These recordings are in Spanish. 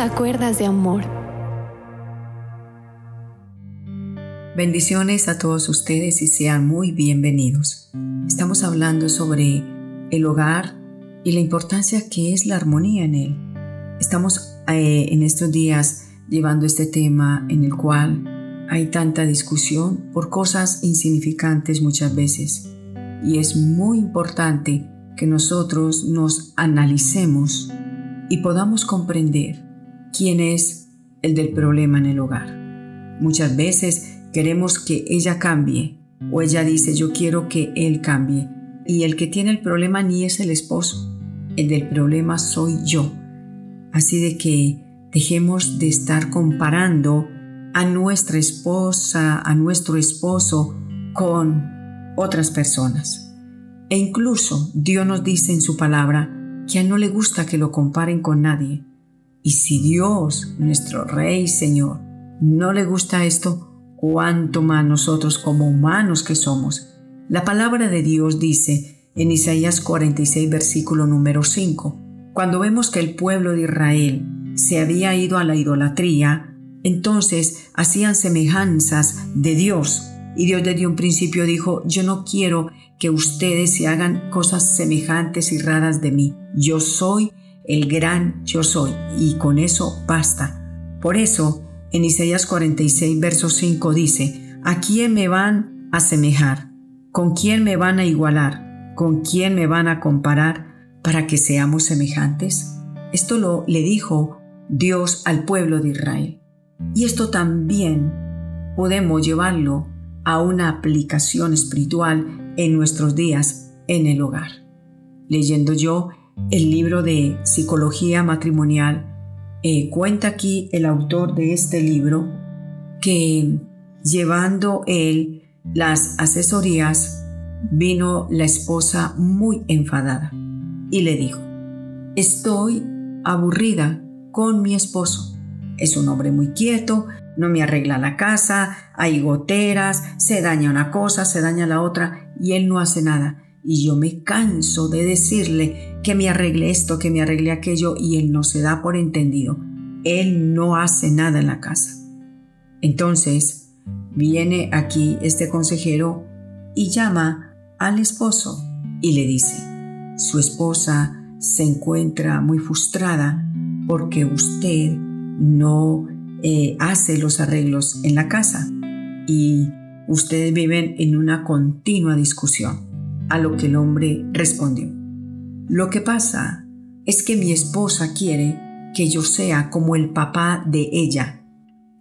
a Cuerdas de Amor. Bendiciones a todos ustedes y sean muy bienvenidos. Estamos hablando sobre el hogar y la importancia que es la armonía en él. Estamos eh, en estos días llevando este tema en el cual hay tanta discusión por cosas insignificantes muchas veces. Y es muy importante que nosotros nos analicemos y podamos comprender quién es el del problema en el hogar. Muchas veces queremos que ella cambie o ella dice yo quiero que él cambie y el que tiene el problema ni es el esposo, el del problema soy yo. Así de que dejemos de estar comparando a nuestra esposa, a nuestro esposo con otras personas. E incluso Dios nos dice en su palabra que a no le gusta que lo comparen con nadie. Y si Dios, nuestro Rey Señor, no le gusta esto, cuánto más nosotros como humanos que somos. La palabra de Dios dice en Isaías 46 versículo número 5, cuando vemos que el pueblo de Israel se había ido a la idolatría, entonces hacían semejanzas de Dios. Y Dios desde un principio dijo, yo no quiero que ustedes se hagan cosas semejantes y raras de mí. Yo soy el gran yo soy, y con eso basta. Por eso, en Isaías 46, verso 5 dice, ¿a quién me van a semejar? ¿Con quién me van a igualar? ¿Con quién me van a comparar para que seamos semejantes? Esto lo le dijo Dios al pueblo de Israel. Y esto también podemos llevarlo a una aplicación espiritual en nuestros días en el hogar. Leyendo yo el libro de Psicología Matrimonial, eh, cuenta aquí el autor de este libro que llevando él las asesorías, vino la esposa muy enfadada y le dijo, estoy aburrida con mi esposo. Es un hombre muy quieto, no me arregla la casa, hay goteras, se daña una cosa, se daña la otra y él no hace nada y yo me canso de decirle que me arregle esto, que me arregle aquello y él no se da por entendido. Él no hace nada en la casa. Entonces viene aquí este consejero y llama al esposo y le dice, su esposa se encuentra muy frustrada porque usted no eh, hace los arreglos en la casa y ustedes viven en una continua discusión a lo que el hombre respondió. Lo que pasa es que mi esposa quiere que yo sea como el papá de ella.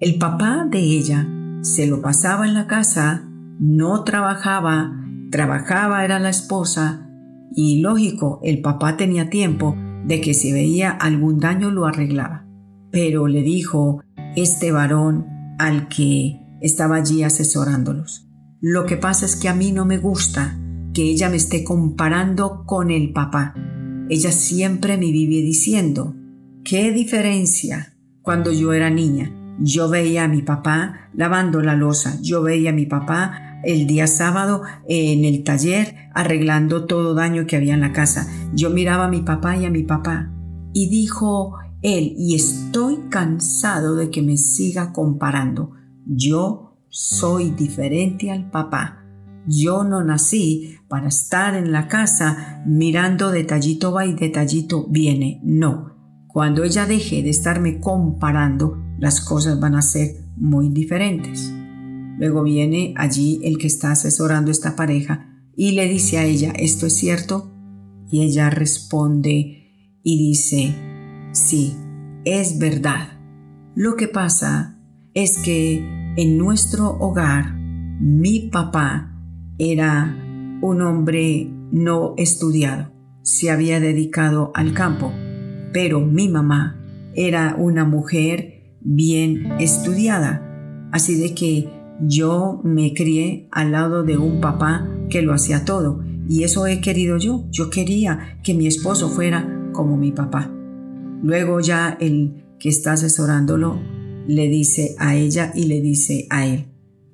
El papá de ella se lo pasaba en la casa, no trabajaba, trabajaba era la esposa y lógico, el papá tenía tiempo de que si veía algún daño lo arreglaba. Pero le dijo este varón al que estaba allí asesorándolos. Lo que pasa es que a mí no me gusta que ella me esté comparando con el papá. Ella siempre me vive diciendo, ¿qué diferencia? Cuando yo era niña, yo veía a mi papá lavando la losa, yo veía a mi papá el día sábado en el taller arreglando todo daño que había en la casa. Yo miraba a mi papá y a mi papá y dijo él, y estoy cansado de que me siga comparando. Yo soy diferente al papá. Yo no nací para estar en la casa mirando detallito va y detallito viene. No. Cuando ella deje de estarme comparando, las cosas van a ser muy diferentes. Luego viene allí el que está asesorando esta pareja y le dice a ella, ¿esto es cierto? Y ella responde y dice, sí, es verdad. Lo que pasa es que en nuestro hogar, mi papá era un hombre no estudiado, se había dedicado al campo, pero mi mamá era una mujer bien estudiada, así de que yo me crié al lado de un papá que lo hacía todo y eso he querido yo. Yo quería que mi esposo fuera como mi papá. Luego ya el que está asesorándolo le dice a ella y le dice a él,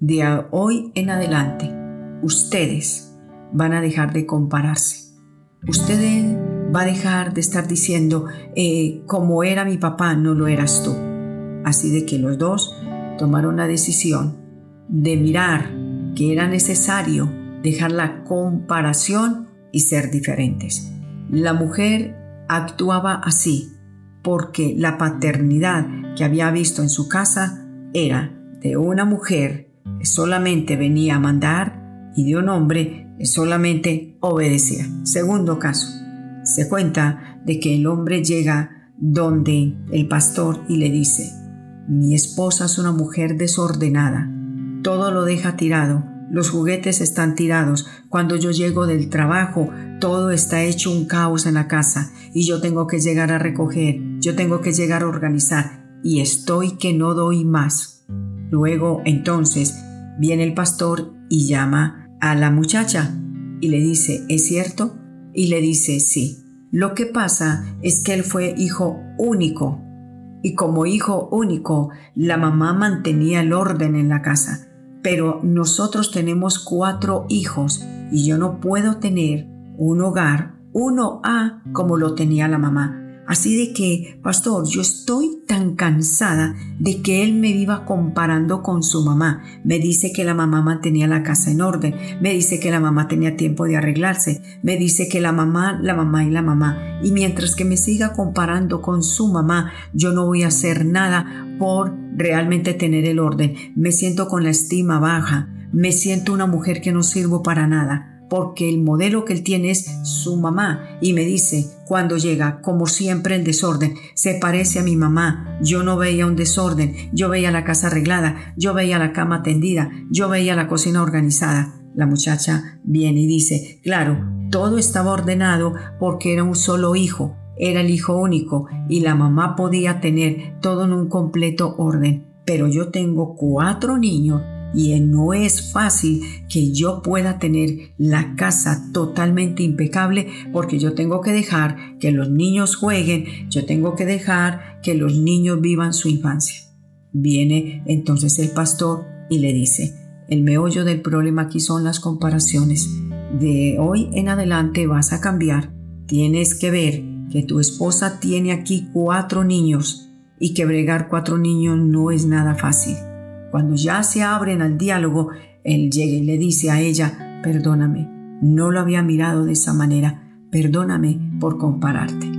de hoy en adelante, ustedes van a dejar de compararse. Ustedes va a dejar de estar diciendo, eh, como era mi papá, no lo eras tú. Así de que los dos tomaron la decisión de mirar que era necesario dejar la comparación y ser diferentes. La mujer actuaba así porque la paternidad que había visto en su casa era de una mujer que solamente venía a mandar y de un hombre que solamente obedecía. Segundo caso, se cuenta de que el hombre llega donde el pastor y le dice, mi esposa es una mujer desordenada, todo lo deja tirado, los juguetes están tirados, cuando yo llego del trabajo todo está hecho un caos en la casa y yo tengo que llegar a recoger, yo tengo que llegar a organizar y estoy que no doy más. Luego entonces viene el pastor y llama a la muchacha y le dice, ¿es cierto? Y le dice, sí. Lo que pasa es que él fue hijo único y como hijo único la mamá mantenía el orden en la casa. Pero nosotros tenemos cuatro hijos y yo no puedo tener un hogar uno a como lo tenía la mamá. Así de que, pastor, yo estoy tan cansada de que él me viva comparando con su mamá. Me dice que la mamá mantenía la casa en orden, me dice que la mamá tenía tiempo de arreglarse, me dice que la mamá, la mamá y la mamá. Y mientras que me siga comparando con su mamá, yo no voy a hacer nada por realmente tener el orden. Me siento con la estima baja, me siento una mujer que no sirvo para nada porque el modelo que él tiene es su mamá. Y me dice cuando llega, como siempre el desorden, se parece a mi mamá, yo no veía un desorden, yo veía la casa arreglada, yo veía la cama tendida, yo veía la cocina organizada. La muchacha viene y dice, claro, todo estaba ordenado porque era un solo hijo, era el hijo único. Y la mamá podía tener todo en un completo orden, pero yo tengo cuatro niños y no es fácil que yo pueda tener la casa totalmente impecable porque yo tengo que dejar que los niños jueguen, yo tengo que dejar que los niños vivan su infancia. Viene entonces el pastor y le dice, el meollo del problema aquí son las comparaciones. De hoy en adelante vas a cambiar. Tienes que ver que tu esposa tiene aquí cuatro niños y que bregar cuatro niños no es nada fácil. Cuando ya se abren al diálogo, él llega y le dice a ella, perdóname, no lo había mirado de esa manera, perdóname por compararte.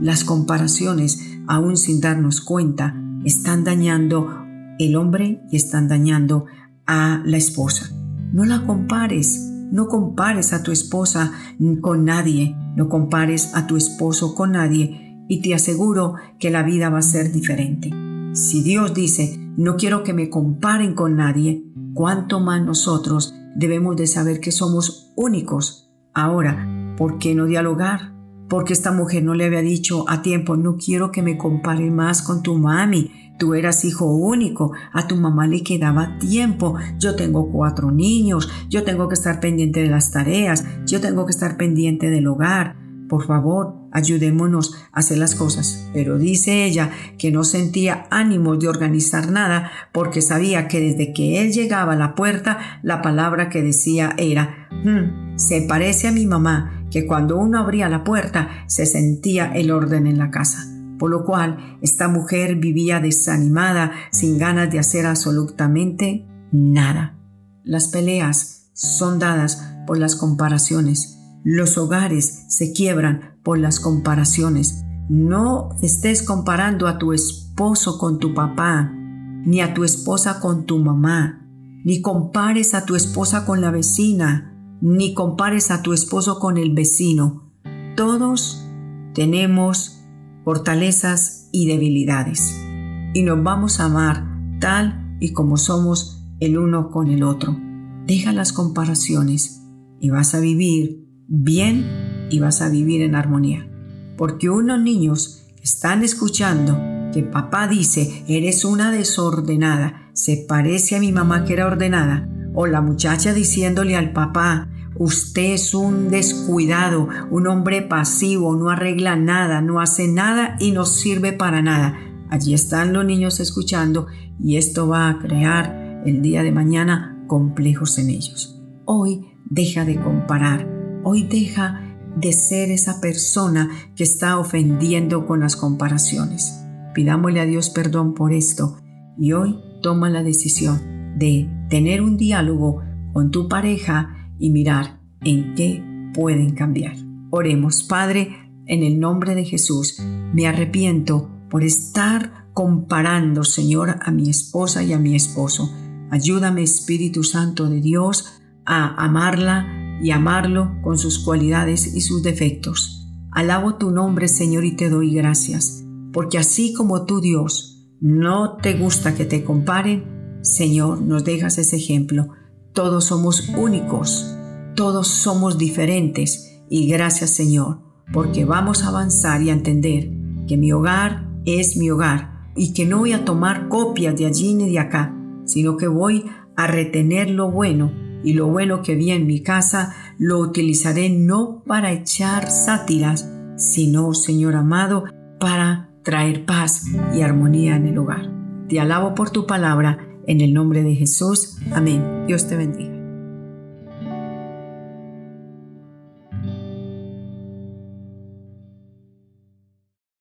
Las comparaciones, aún sin darnos cuenta, están dañando el hombre y están dañando a la esposa. No la compares, no compares a tu esposa con nadie, no compares a tu esposo con nadie y te aseguro que la vida va a ser diferente. Si Dios dice, no quiero que me comparen con nadie, cuánto más nosotros debemos de saber que somos únicos. Ahora, ¿por qué no dialogar? Porque esta mujer no le había dicho a tiempo, no quiero que me compare más con tu mami. Tú eras hijo único, a tu mamá le quedaba tiempo. Yo tengo cuatro niños, yo tengo que estar pendiente de las tareas, yo tengo que estar pendiente del hogar. Por favor, ayudémonos a hacer las cosas. Pero dice ella que no sentía ánimos de organizar nada porque sabía que desde que él llegaba a la puerta, la palabra que decía era, hmm, se parece a mi mamá, que cuando uno abría la puerta se sentía el orden en la casa. Por lo cual, esta mujer vivía desanimada, sin ganas de hacer absolutamente nada. Las peleas son dadas por las comparaciones los hogares se quiebran por las comparaciones. No estés comparando a tu esposo con tu papá, ni a tu esposa con tu mamá, ni compares a tu esposa con la vecina, ni compares a tu esposo con el vecino. Todos tenemos fortalezas y debilidades y nos vamos a amar tal y como somos el uno con el otro. Deja las comparaciones y vas a vivir bien y vas a vivir en armonía. Porque unos niños están escuchando que papá dice, eres una desordenada, se parece a mi mamá que era ordenada, o la muchacha diciéndole al papá, usted es un descuidado, un hombre pasivo, no arregla nada, no hace nada y no sirve para nada. Allí están los niños escuchando y esto va a crear el día de mañana complejos en ellos. Hoy deja de comparar Hoy deja de ser esa persona que está ofendiendo con las comparaciones. Pidámosle a Dios perdón por esto y hoy toma la decisión de tener un diálogo con tu pareja y mirar en qué pueden cambiar. Oremos, Padre, en el nombre de Jesús, me arrepiento por estar comparando, Señor, a mi esposa y a mi esposo. Ayúdame, Espíritu Santo de Dios, a amarla y amarlo con sus cualidades y sus defectos. Alabo tu nombre, Señor, y te doy gracias, porque así como tú, Dios, no te gusta que te comparen, Señor, nos dejas ese ejemplo. Todos somos únicos, todos somos diferentes y gracias, Señor, porque vamos a avanzar y a entender que mi hogar es mi hogar y que no voy a tomar copias de allí ni de acá, sino que voy a retener lo bueno y lo bueno que vi en mi casa lo utilizaré no para echar sátiras, sino, Señor amado, para traer paz y armonía en el hogar. Te alabo por tu palabra, en el nombre de Jesús. Amén. Dios te bendiga.